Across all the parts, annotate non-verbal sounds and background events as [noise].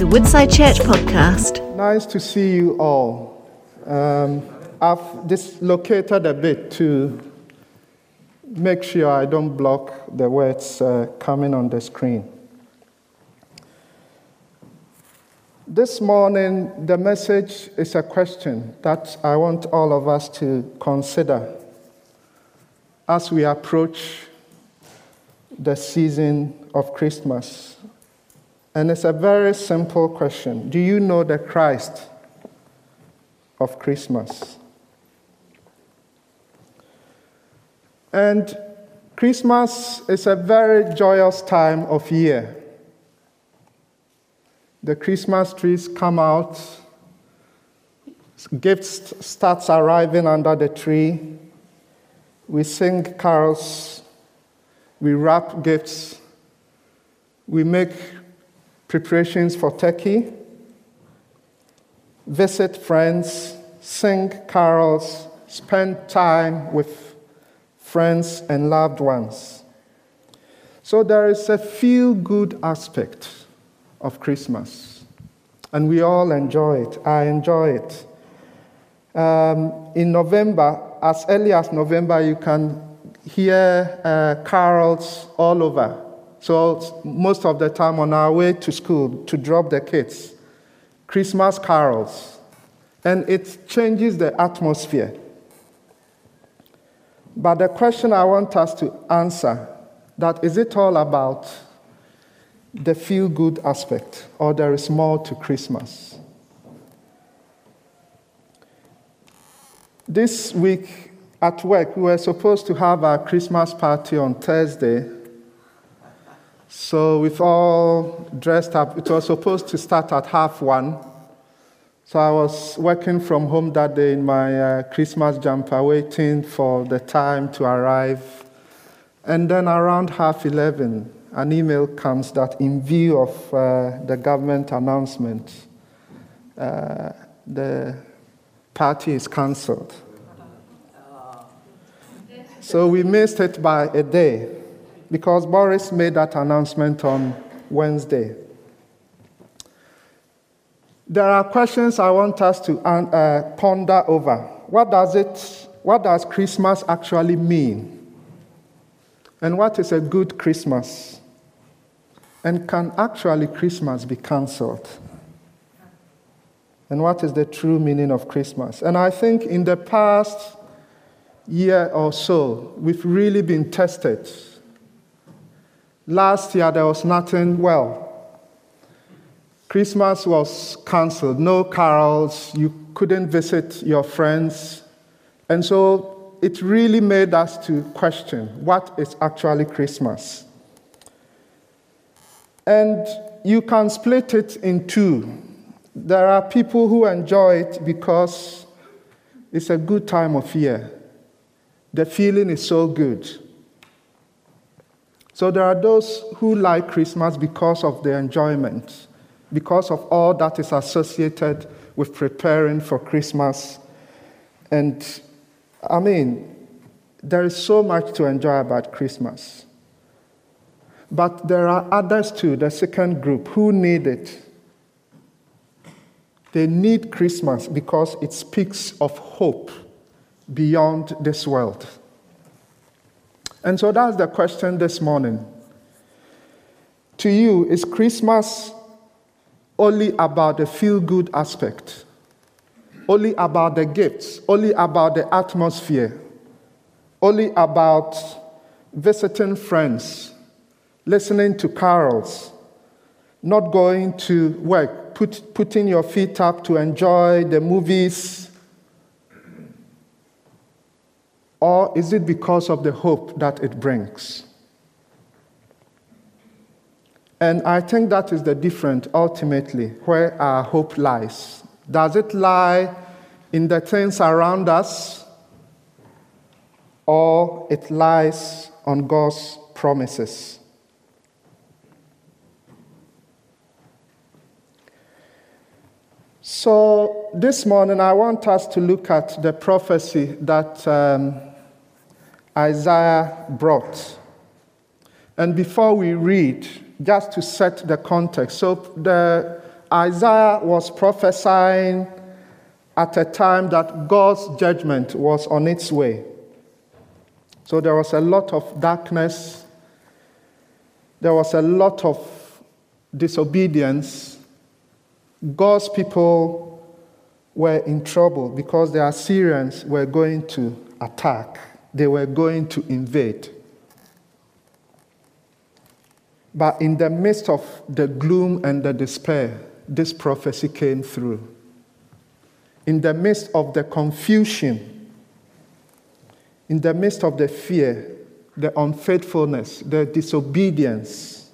is a Woodside Church podcast. Nice to see you all. Um, I've dislocated a bit to make sure I don't block the words uh, coming on the screen. This morning, the message is a question that I want all of us to consider as we approach the season of Christmas. And it's a very simple question Do you know the Christ of Christmas? And Christmas is a very joyous time of year. The Christmas trees come out, gifts starts arriving under the tree. We sing carols, we wrap gifts, we make preparations for turkey, visit friends, sing carols, spend time with friends and loved ones. So there is a feel good aspect of Christmas, and we all enjoy it. I enjoy it. Um, in November, as early as November, you can hear uh, carols all over so, most of the time on our way to school to drop the kids, Christmas carols, and it changes the atmosphere. But the question I want us to answer that is it all about the feel good aspect or there is more to Christmas? This week at work, we were supposed to have our Christmas party on Thursday, so we've all dressed up. It was supposed to start at half one. So I was working from home that day in my uh, Christmas jumper, waiting for the time to arrive. And then around half 11, an email comes that, in view of uh, the government announcement, uh, the party is cancelled. So we missed it by a day because Boris made that announcement on Wednesday. There are questions I want us to uh, ponder over. What does it, what does Christmas actually mean? And what is a good Christmas? And can actually Christmas be cancelled? And what is the true meaning of Christmas? And I think in the past year or so, we've really been tested Last year, there was nothing well. Christmas was cancelled, no carols, you couldn't visit your friends. And so it really made us to question what is actually Christmas. And you can split it in two. There are people who enjoy it because it's a good time of year. The feeling is so good. So there are those who like Christmas because of the enjoyment, because of all that is associated with preparing for Christmas. And I mean, there is so much to enjoy about Christmas. But there are others too, the second group, who need it. They need Christmas because it speaks of hope beyond this world. And so that's the question this morning. To you, is Christmas only about the feel good aspect? Only about the gifts? Only about the atmosphere? Only about visiting friends? Listening to carols? Not going to work? Put, putting your feet up to enjoy the movies? Or is it because of the hope that it brings? And I think that is the difference ultimately where our hope lies. Does it lie in the things around us, or it lies on God's promises? So, this morning I want us to look at the prophecy that um, Isaiah brought. And before we read, just to set the context, so the Isaiah was prophesying at a time that God's judgment was on its way. So there was a lot of darkness, there was a lot of disobedience. God's people were in trouble because the Assyrians were going to attack, they were going to invade. But in the midst of the gloom and the despair, this prophecy came through. In the midst of the confusion, in the midst of the fear, the unfaithfulness, the disobedience,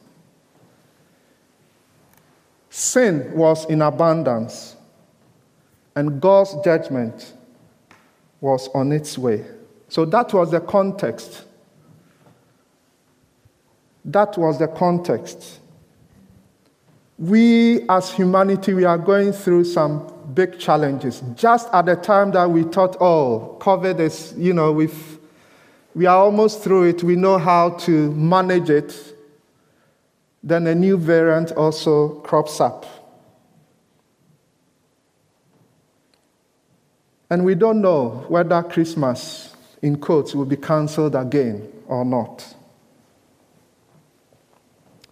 sin was in abundance, and God's judgment was on its way. So that was the context that was the context. We as humanity, we are going through some big challenges. Just at the time that we thought, oh, COVID is, you know, we've, we are almost through it, we know how to manage it, then a new variant also crops up. And we don't know whether Christmas, in quotes, will be cancelled again or not.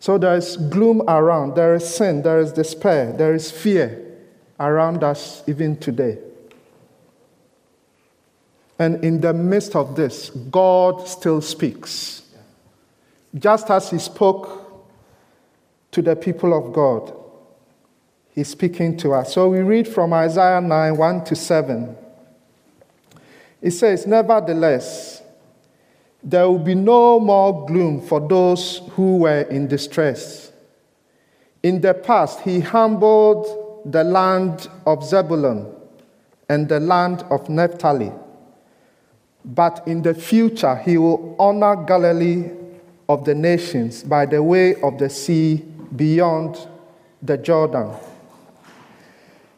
So there is gloom around, there is sin, there is despair, there is fear around us even today. And in the midst of this, God still speaks. Just as He spoke to the people of God, He's speaking to us. So we read from Isaiah 9 1 to 7. It says, Nevertheless, there will be no more gloom for those who were in distress. In the past, he humbled the land of Zebulun and the land of Naphtali. But in the future, he will honor Galilee of the nations by the way of the sea beyond the Jordan.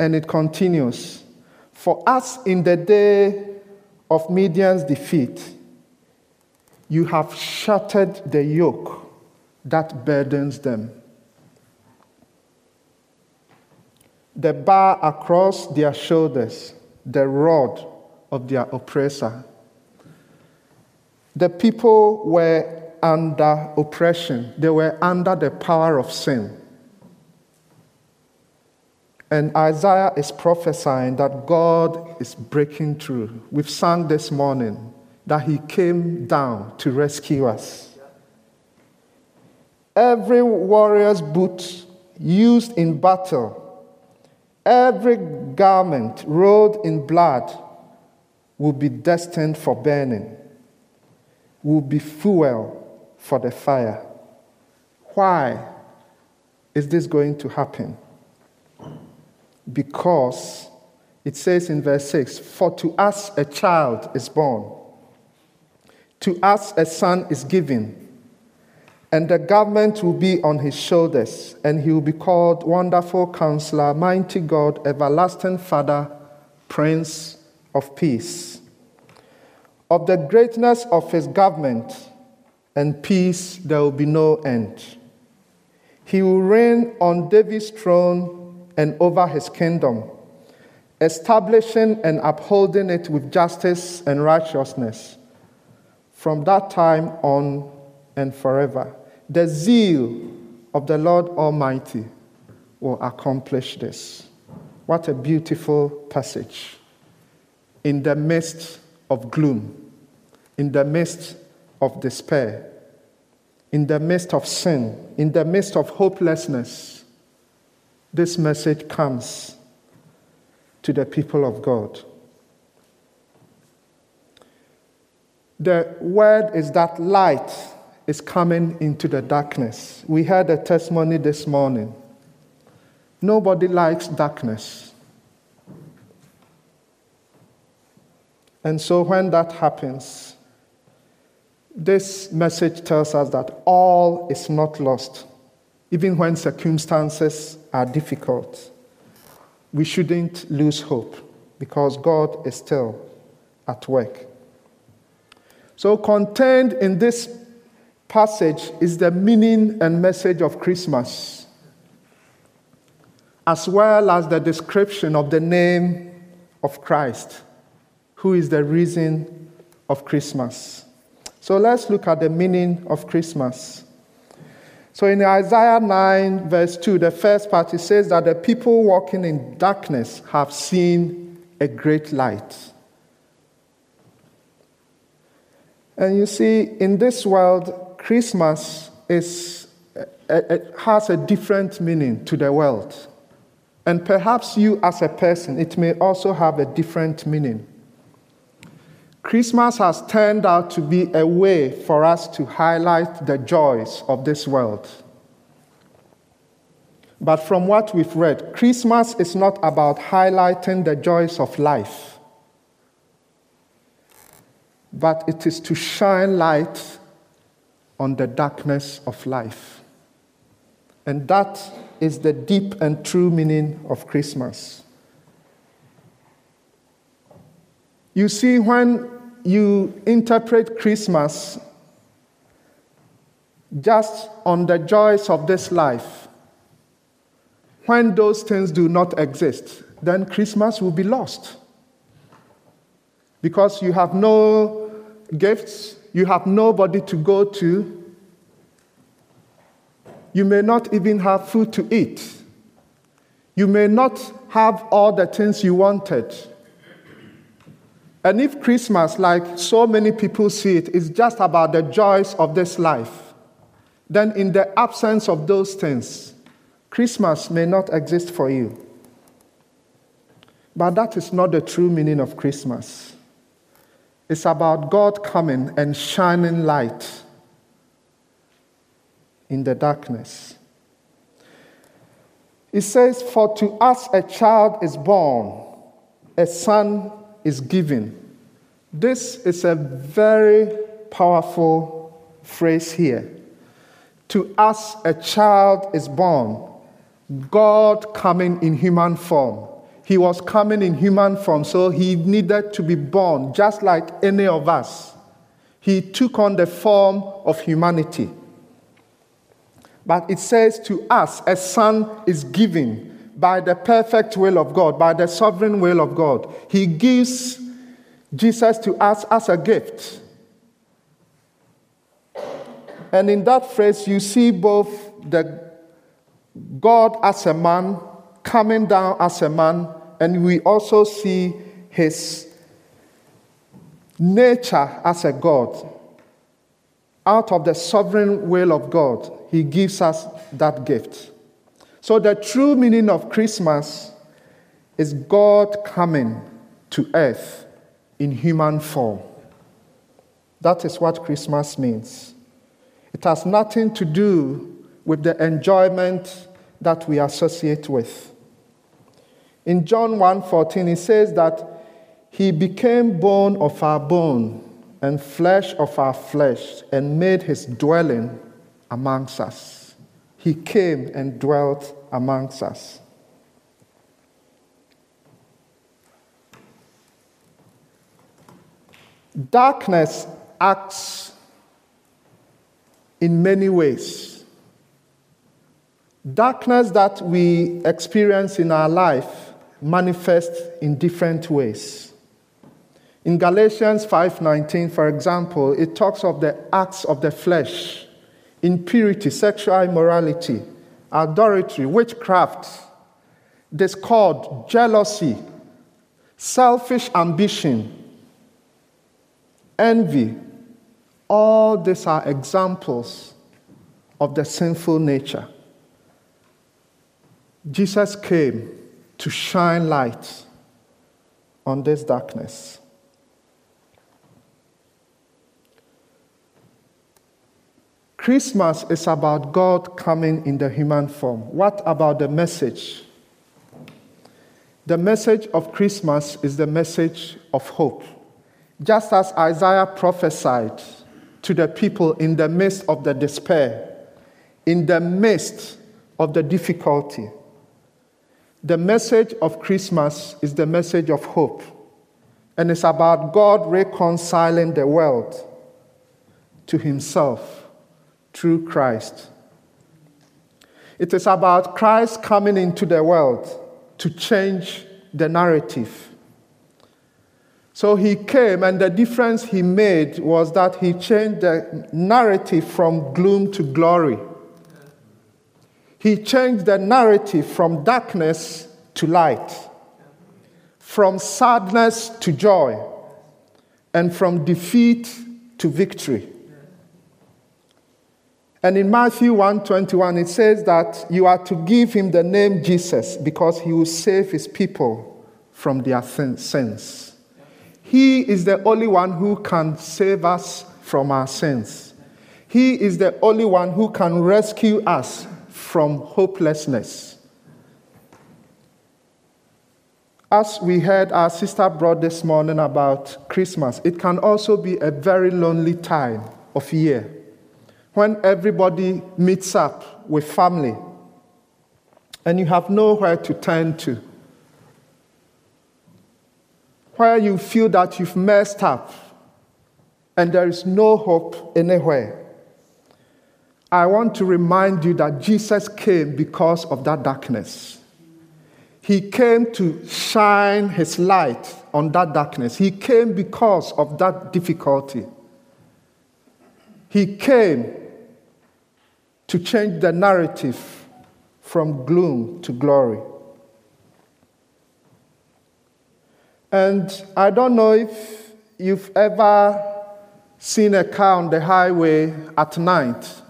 And it continues For us in the day of Midian's defeat, you have shattered the yoke that burdens them. The bar across their shoulders, the rod of their oppressor. The people were under oppression, they were under the power of sin. And Isaiah is prophesying that God is breaking through. We've sung this morning that he came down to rescue us. Every warrior's boot used in battle, every garment rolled in blood will be destined for burning, will be fuel for the fire. Why is this going to happen? Because it says in verse 6 For to us a child is born to us a son is given, and the government will be on his shoulders, and he will be called Wonderful Counselor, Mighty God, Everlasting Father, Prince of Peace. Of the greatness of his government and peace, there will be no end. He will reign on David's throne and over his kingdom, establishing and upholding it with justice and righteousness from that time on and forever. The zeal of the Lord Almighty will accomplish this. What a beautiful passage. In the midst of gloom, in the midst of despair, in the midst of sin, in the midst of hopelessness, this message comes to the people of God. The word is that light is coming into the darkness. We heard a testimony this morning Nobody likes darkness. And so when that happens, this message tells us that all is not lost, even when circumstances are difficult. We shouldn't lose hope because God is still at work. So, contained in this passage is the meaning and message of Christmas, as well as the description of the name of Christ, who is the reason of Christmas. So let's look at the meaning of Christmas. So in Isaiah 9, verse 2, the first part, it says that the people walking in darkness have seen a great light. And you see, in this world, Christmas is, it has a different meaning to the world. And perhaps you, as a person, it may also have a different meaning. Christmas has turned out to be a way for us to highlight the joys of this world. But from what we've read, Christmas is not about highlighting the joys of life, but it is to shine light on the darkness of life. And that is the deep and true meaning of Christmas. You see, when you interpret Christmas just on the joys of this life, when those things do not exist, then Christmas will be lost. Because you have no gifts, you have nobody to go to, you may not even have food to eat, you may not have all the things you wanted. And if Christmas, like so many people see it, is just about the joys of this life, then in the absence of those things, Christmas may not exist for you. But that is not the true meaning of Christmas. It's about God coming and shining light in the darkness. It says, For to us a child is born, a son is given. This is a very powerful phrase here. To us, a child is born. God coming in human form. He was coming in human form, so he needed to be born just like any of us. He took on the form of humanity. But it says to us, a son is given by the perfect will of God, by the sovereign will of God. He gives Jesus to us as a gift. And in that phrase, you see both the God as a man coming down as a man, and we also see his nature as a God. Out of the sovereign will of God, he gives us that gift. So, the true meaning of Christmas is God coming to earth in human form. That is what Christmas means. It has nothing to do with the enjoyment that we associate with. In John 1:14 it says that he became bone of our bone and flesh of our flesh and made his dwelling amongst us he came and dwelt amongst us. Darkness acts in many ways. Darkness that we experience in our life manifests in different ways. In Galatians 5:19 for example, it talks of the acts of the flesh impurity, sexual immorality, adultery, witchcraft, discord, jealousy, selfish ambition, envy. All these are examples of the sinful nature. Jesus came to shine light on this darkness. Christmas is about God coming in the human form. What about the message the message of Christmas is the message of hope. Just as Isaiah prophesied to the people in the midst of the despair, in the midst of the difficulty, the message of Christmas is the message of hope. And it's about God reconciling the world to Himself through Christ. It is about Christ coming into the world to change the narrative. So he came, and the difference he made was that he changed the narrative from gloom to glory. He changed the narrative from darkness to light, from sadness to joy, and from defeat to victory. And in Matthew 1:21 it says that you are to give him the name Jesus because he will save his people from their sins. He is the only one who can save us from our sins. He is the only one who can rescue us from hopelessness. As we heard our sister brought this morning about Christmas, it can also be a very lonely time of year when everybody meets up with family and you have nowhere to turn to. Where you feel that you've messed up and there is no hope anywhere. I want to remind you that Jesus came because of that darkness. He came to shine his light on that darkness. He came because of that difficulty. He came to change the narrative from gloom to glory. And I don't know if you've ever seen a car on the highway at night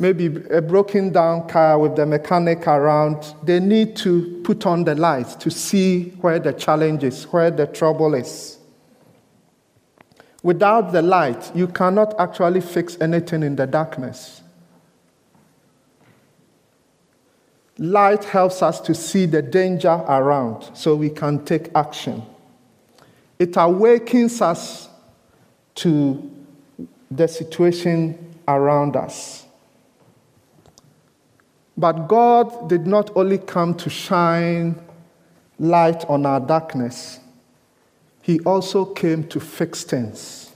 maybe a broken down car with the mechanic around, they need to put on the lights to see where the challenge is, where the trouble is. Without the light, you cannot actually fix anything in the darkness. Light helps us to see the danger around so we can take action. It awakens us to the situation around us. But God did not only come to shine light on our darkness, He also came to fix things.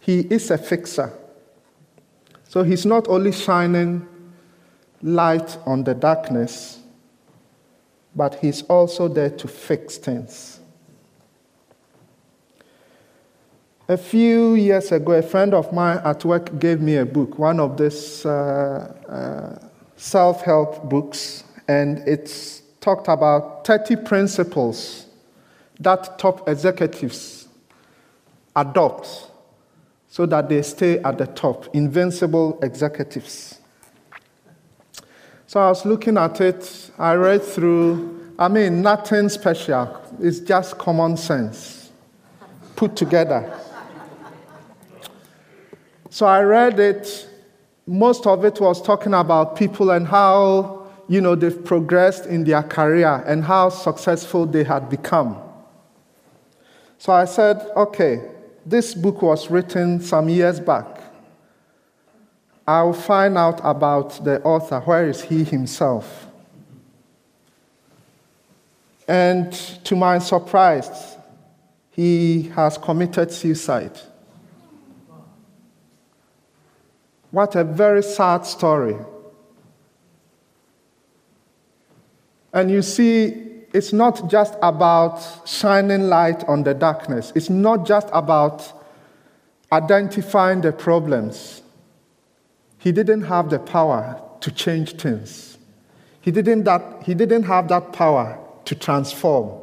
He is a fixer. So He's not only shining light on the darkness, but He's also there to fix things. A few years ago, a friend of mine at work gave me a book, one of these. Uh, uh, self help books, and it's talked about 30 principles that top executives adopt so that they stay at the top, invincible executives. So I was looking at it, I read through, I mean, nothing special, it's just common sense put together. So I read it most of it was talking about people and how, you know, they've progressed in their career and how successful they had become. So I said, okay, this book was written some years back. I'll find out about the author. Where is he himself? And to my surprise, he has committed suicide. What a very sad story. And you see, it's not just about shining light on the darkness, it's not just about identifying the problems. He didn't have the power to change things, he didn't, that, he didn't have that power to transform.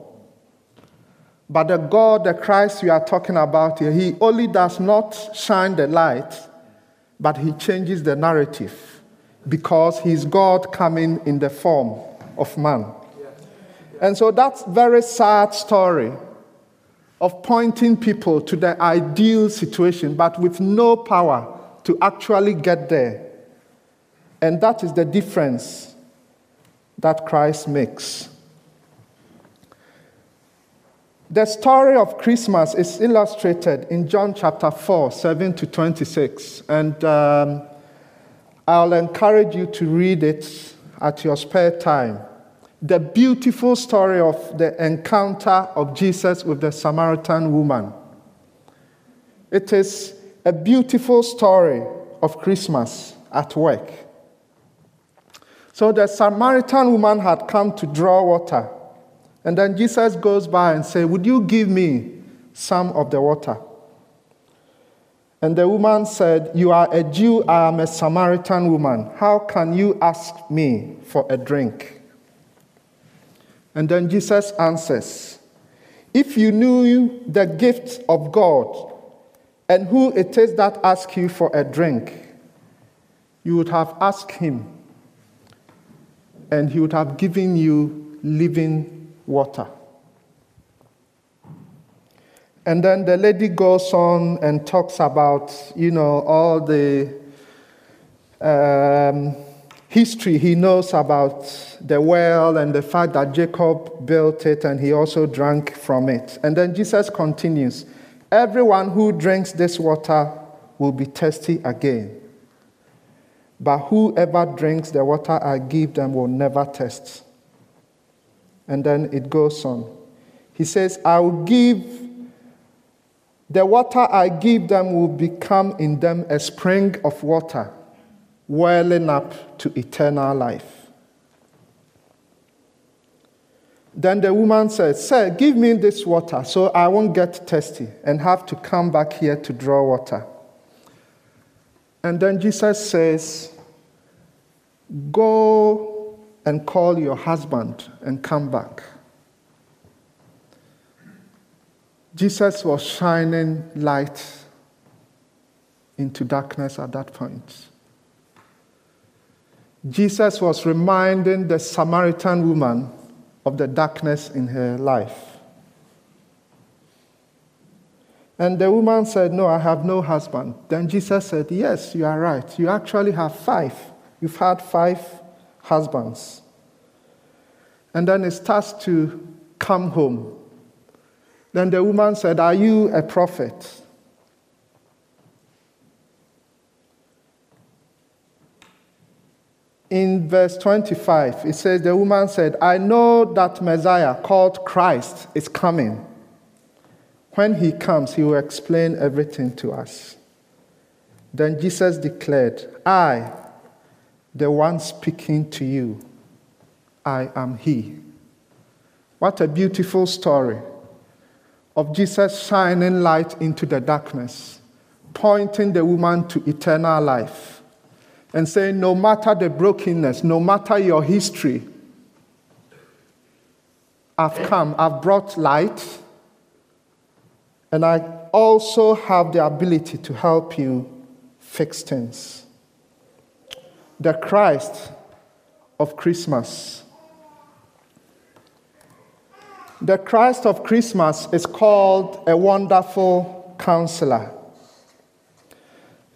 But the God, the Christ we are talking about here, he only does not shine the light, but he changes the narrative because he's God coming in the form of man. And so that's very sad story of pointing people to the ideal situation, but with no power to actually get there. And that is the difference that Christ makes. The story of Christmas is illustrated in John chapter 4, 7 to 26. And um, I'll encourage you to read it at your spare time. The beautiful story of the encounter of Jesus with the Samaritan woman. It is a beautiful story of Christmas at work. So the Samaritan woman had come to draw water. And then Jesus goes by and says, Would you give me some of the water? And the woman said, You are a Jew, I am a Samaritan woman. How can you ask me for a drink? And then Jesus answers, If you knew the gift of God and who it is that asks you for a drink, you would have asked him, and he would have given you living water. And then the lady goes on and talks about, you know, all the um, history he knows about the well and the fact that Jacob built it and he also drank from it. And then Jesus continues Everyone who drinks this water will be thirsty again. But whoever drinks the water I give them will never thirst. And then it goes on. He says, I will give, the water I give them will become in them a spring of water, welling up to eternal life. Then the woman said, Sir, give me this water so I won't get thirsty and have to come back here to draw water. And then Jesus says, Go and call your husband and come back. Jesus was shining light into darkness at that point. Jesus was reminding the Samaritan woman of the darkness in her life. And the woman said, No, I have no husband. Then Jesus said, Yes, you are right. You actually have five. You've had five husbands. And then it starts to come home. Then the woman said, Are you a prophet? In verse 25, it says, The woman said, I know that Messiah called Christ is coming. When he comes, he will explain everything to us. Then Jesus declared, I, the one speaking to you, I am he. What a beautiful story of Jesus shining light into the darkness, pointing the woman to eternal life and saying, no matter the brokenness, no matter your history, I've come, I've brought light, and I also have the ability to help you fix things. The Christ of Christmas. The Christ of Christmas is called a wonderful counselor.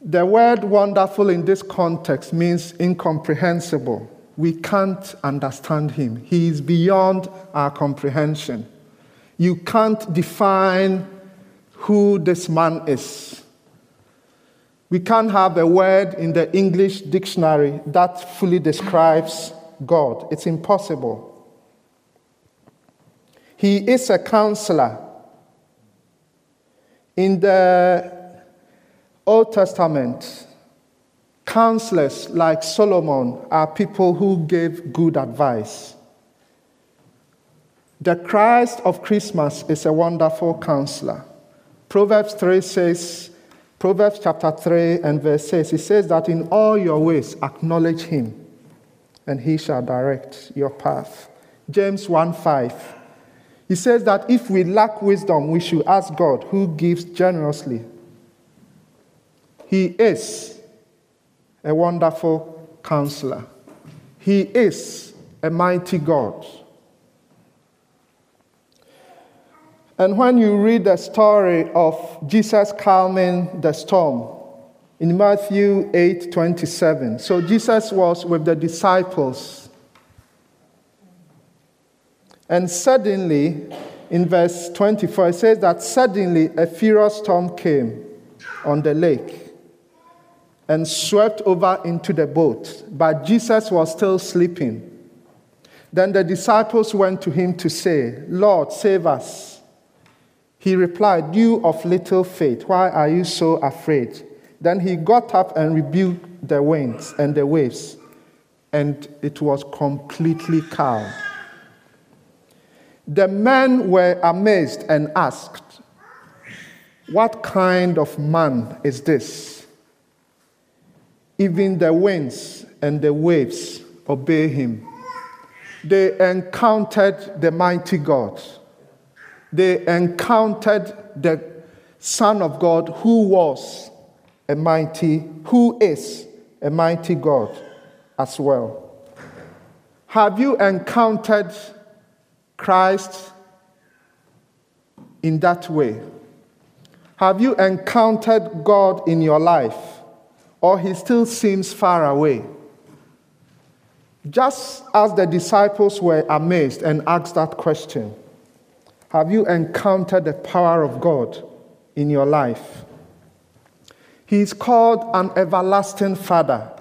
The word wonderful in this context means incomprehensible. We can't understand him. He is beyond our comprehension. You can't define who this man is. We can't have a word in the English dictionary that fully describes God. It's impossible. He is a counselor. In the Old Testament, counselors like Solomon are people who gave good advice. The Christ of Christmas is a wonderful counselor. Proverbs 3 says, Proverbs chapter 3 and verse 6, it says that in all your ways acknowledge him, and he shall direct your path. James 1 5. He says that if we lack wisdom, we should ask God, who gives generously he is a wonderful counselor. He is a mighty God. And when you read the story of Jesus calming the storm in Matthew 8 27, so Jesus was with the disciples. And suddenly, in verse 24, it says that suddenly a furious storm came on the lake and swept over into the boat, but Jesus was still sleeping. Then the disciples went to him to say, Lord, save us. He replied, You of little faith, why are you so afraid? Then he got up and rebuked the winds and the waves, and it was completely calm. The men were amazed and asked, What kind of man is this? Even the winds and the waves obey him. They encountered the mighty God. They encountered the Son of God who was a mighty, who is a mighty God as well. Have you encountered Christ in that way? Have you encountered God in your life? Or he still seems far away? Just as the disciples were amazed and asked that question, have you encountered the power of God in your life? He is called an everlasting Father.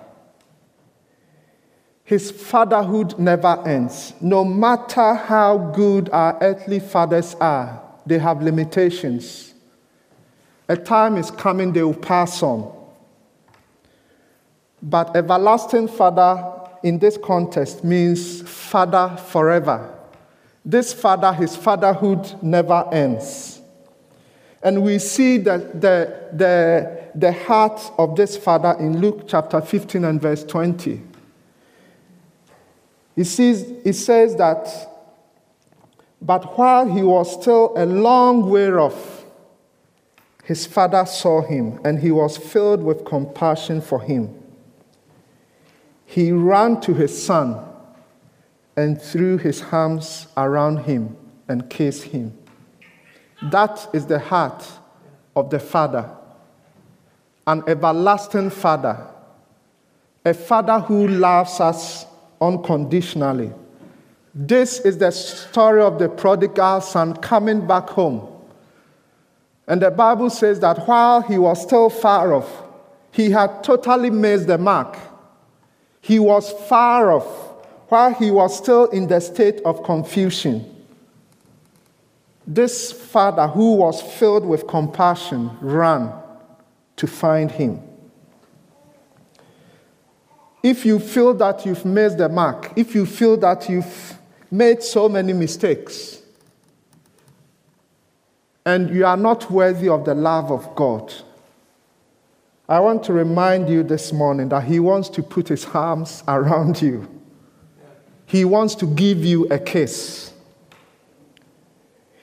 His fatherhood never ends. No matter how good our earthly fathers are, they have limitations. A time is coming they will pass on. But everlasting Father in this context means Father forever. This Father, his fatherhood never ends. And we see the, the, the, the heart of this Father in Luke chapter 15 and verse 20. He, sees, he says that, but while he was still a long way off, his father saw him and he was filled with compassion for him. He ran to his son and threw his arms around him and kissed him. That is the heart of the Father, an everlasting Father, a Father who loves us unconditionally. This is the story of the prodigal son coming back home. And the Bible says that while he was still far off, he had totally missed the mark. He was far off while he was still in the state of confusion. This father, who was filled with compassion, ran to find him. If you feel that you've missed the mark, if you feel that you've made so many mistakes, and you are not worthy of the love of God, I want to remind you this morning that He wants to put His arms [laughs] around you. He wants to give you a kiss.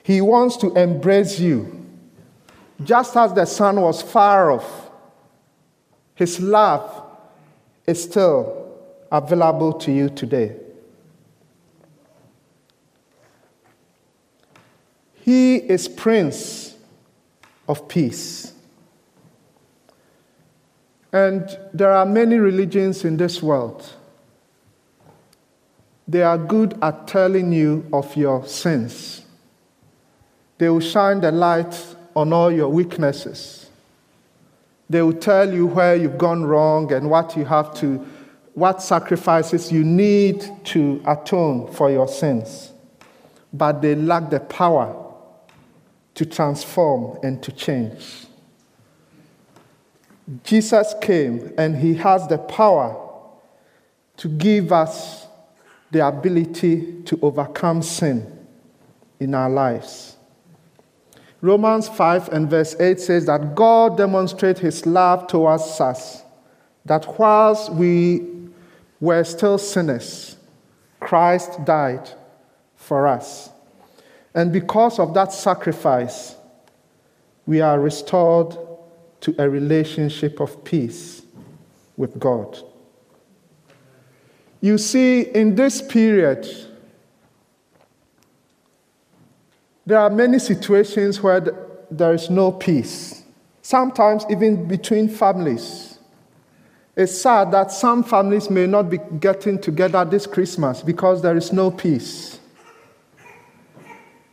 He wants to embrace you. Just as the Son was far off, His love is still available to you today. He is Prince of Peace. And there are many religions in this world. They are good at telling you of your sins. They will shine the light on all your weaknesses. They will tell you where you've gone wrong and what you have to, what sacrifices you need to atone for your sins. But they lack the power to transform and to change. Jesus came and he has the power to give us the ability to overcome sin in our lives. Romans 5 and verse 8 says that God demonstrates his love towards us, that whilst we were still sinners, Christ died for us. And because of that sacrifice, we are restored to a relationship of peace with God. You see, in this period, There are many situations where there is no peace, sometimes even between families. It's sad that some families may not be getting together this Christmas because there is no peace.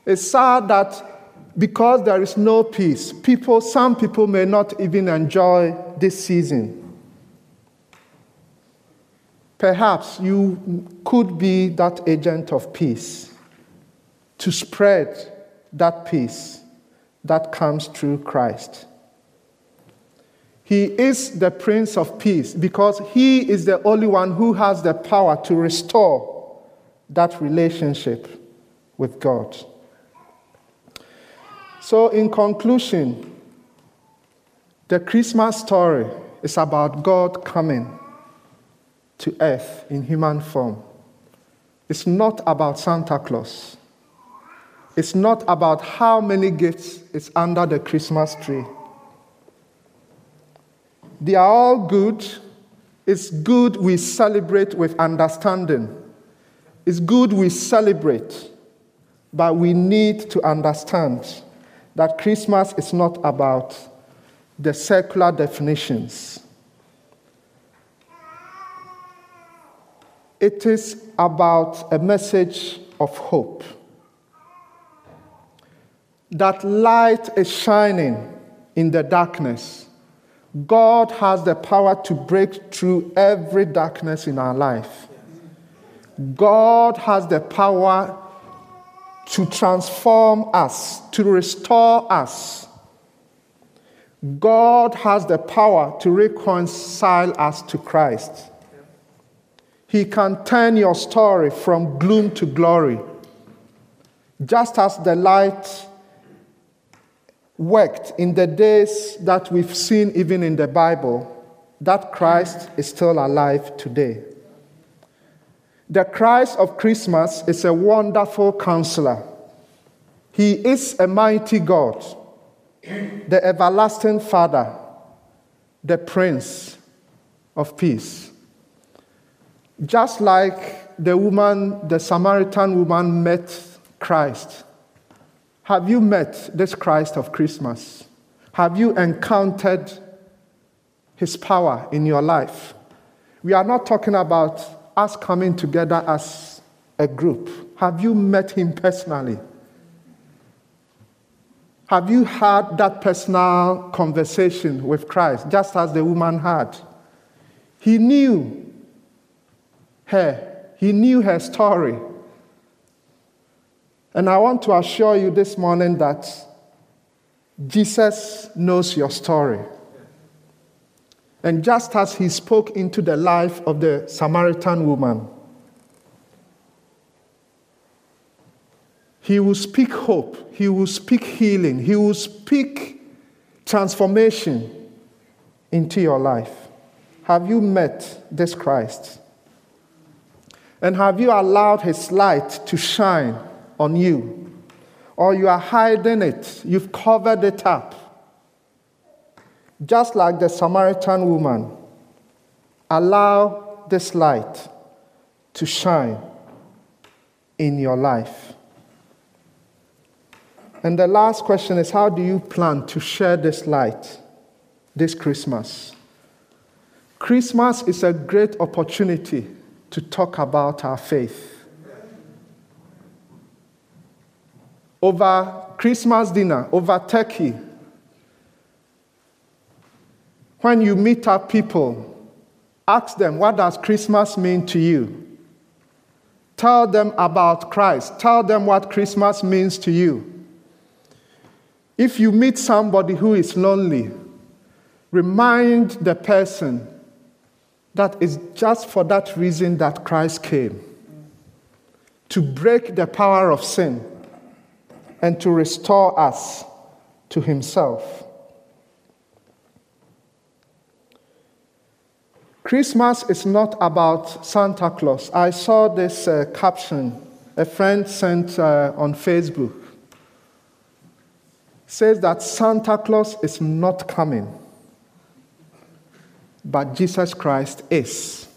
It's sad that because there is no peace, people, some people may not even enjoy this season. Perhaps you could be that agent of peace to spread that peace that comes through Christ. He is the Prince of Peace because He is the only one who has the power to restore that relationship with God. So, in conclusion, the Christmas story is about God coming to earth in human form. It's not about Santa Claus. It's not about how many gifts is under the Christmas tree. They are all good. It's good we celebrate with understanding. It's good we celebrate, but we need to understand that Christmas is not about the secular definitions. It is about a message of hope. That light is shining in the darkness. God has the power to break through every darkness in our life. God has the power to transform us, to restore us. God has the power to reconcile us to Christ. He can turn your story from gloom to glory. Just as the light worked in the days that we've seen even in the Bible, that Christ is still alive today. The Christ of Christmas is a wonderful counselor. He is a mighty God, the everlasting Father, the Prince of Peace. Just like the woman, the Samaritan woman met Christ. Have you met this Christ of Christmas? Have you encountered his power in your life? We are not talking about us coming together as a group. Have you met him personally? Have you had that personal conversation with Christ, just as the woman had? He knew her. He knew her story. And I want to assure you this morning that Jesus knows your story. And just as he spoke into the life of the Samaritan woman, he will speak hope, he will speak healing, he will speak transformation into your life. Have you met this Christ? And have you allowed His light to shine on you? Or you are hiding it, you've covered it up. Just like the Samaritan woman, allow this light to shine in your life. And the last question is how do you plan to share this light this Christmas? Christmas is a great opportunity to talk about our faith. Over Christmas dinner, over turkey, when you meet up people, ask them, What does Christmas mean to you? Tell them about Christ. Tell them what Christmas means to you. If you meet somebody who is lonely, remind the person that it's just for that reason that Christ came to break the power of sin and to restore us to Himself. Christmas is not about Santa Claus. I saw this uh, caption a friend sent uh, on Facebook. Says that Santa Claus is not coming but Jesus Christ is.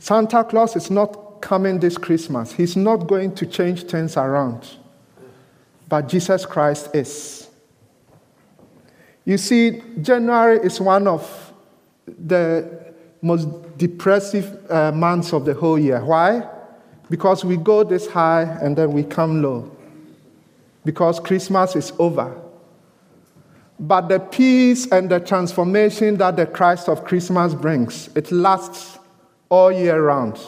Santa Claus is not coming this Christmas. He's not going to change things around, but Jesus Christ is. You see, January is one of the most depressive uh, months of the whole year. Why? Because we go this high and then we come low. because Christmas is over. But the peace and the transformation that the Christ of Christmas brings, it lasts all year round.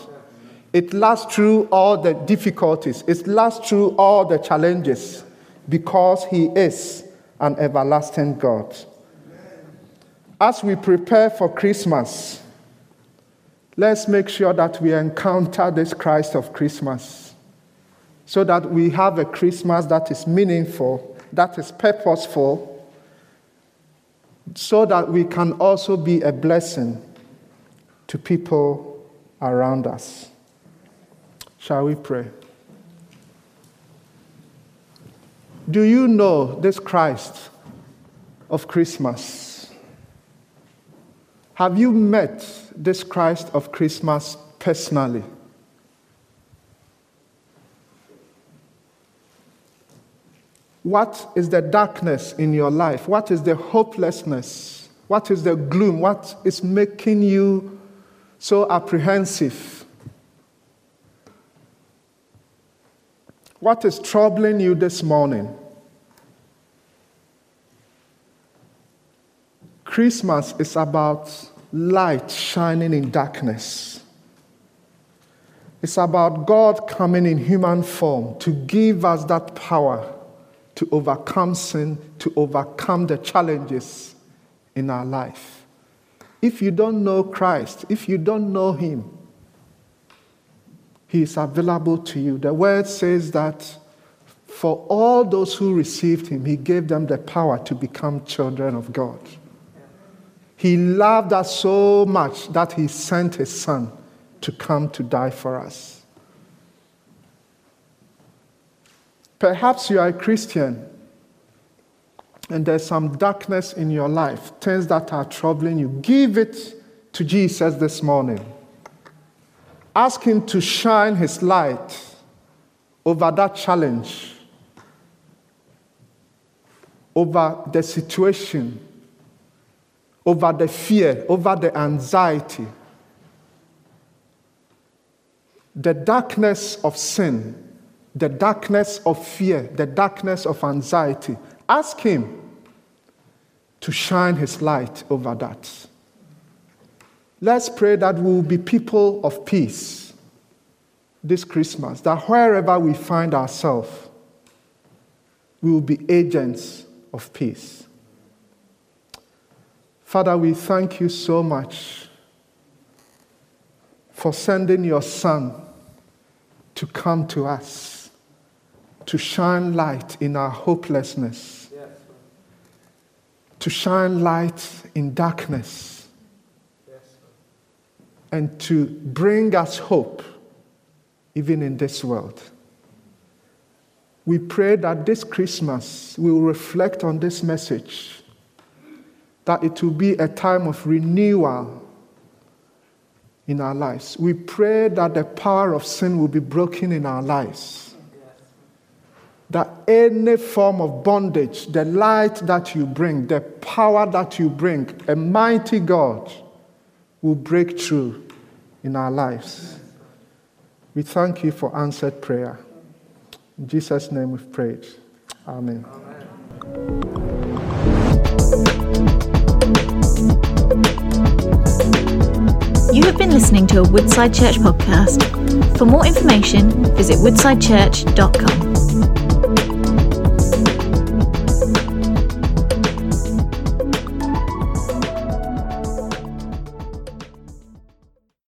It lasts through all the difficulties. It lasts through all the challenges because He is an everlasting God. As we prepare for Christmas, let's make sure that we encounter this Christ of Christmas so that we have a Christmas that is meaningful, that is purposeful, so that we can also be a blessing to people around us. Shall we pray? Do you know this Christ of Christmas? Have you met this Christ of Christmas personally? What is the darkness in your life? What is the hopelessness? What is the gloom? What is making you so apprehensive? What is troubling you this morning? Christmas is about light shining in darkness. It's about God coming in human form to give us that power to overcome sin, to overcome the challenges in our life. If you don't know Christ, if you don't know Him, He is available to you. The word says that for all those who received Him, He gave them the power to become children of God. He loved us so much that He sent His Son to come to die for us. Perhaps you are a Christian and there's some darkness in your life, things that are troubling you. Give it to Jesus this morning. Ask Him to shine His light over that challenge, over the situation, over the fear, over the anxiety, the darkness of sin the darkness of fear, the darkness of anxiety. Ask Him to shine His light over that. Let's pray that we will be people of peace this Christmas, that wherever we find ourselves, we will be agents of peace. Father, we thank you so much for sending your Son to come to us to shine light in our hopelessness, yes. to shine light in darkness, yes. and to bring us hope even in this world. We pray that this Christmas we will reflect on this message, that it will be a time of renewal in our lives. We pray that the power of sin will be broken in our lives that any form of bondage, the light that you bring, the power that you bring, a mighty God will break through in our lives. We thank you for answered prayer. In Jesus' name we've prayed. Amen. Amen. You have been listening to a Woodside Church podcast. For more information, visit woodsidechurch.com.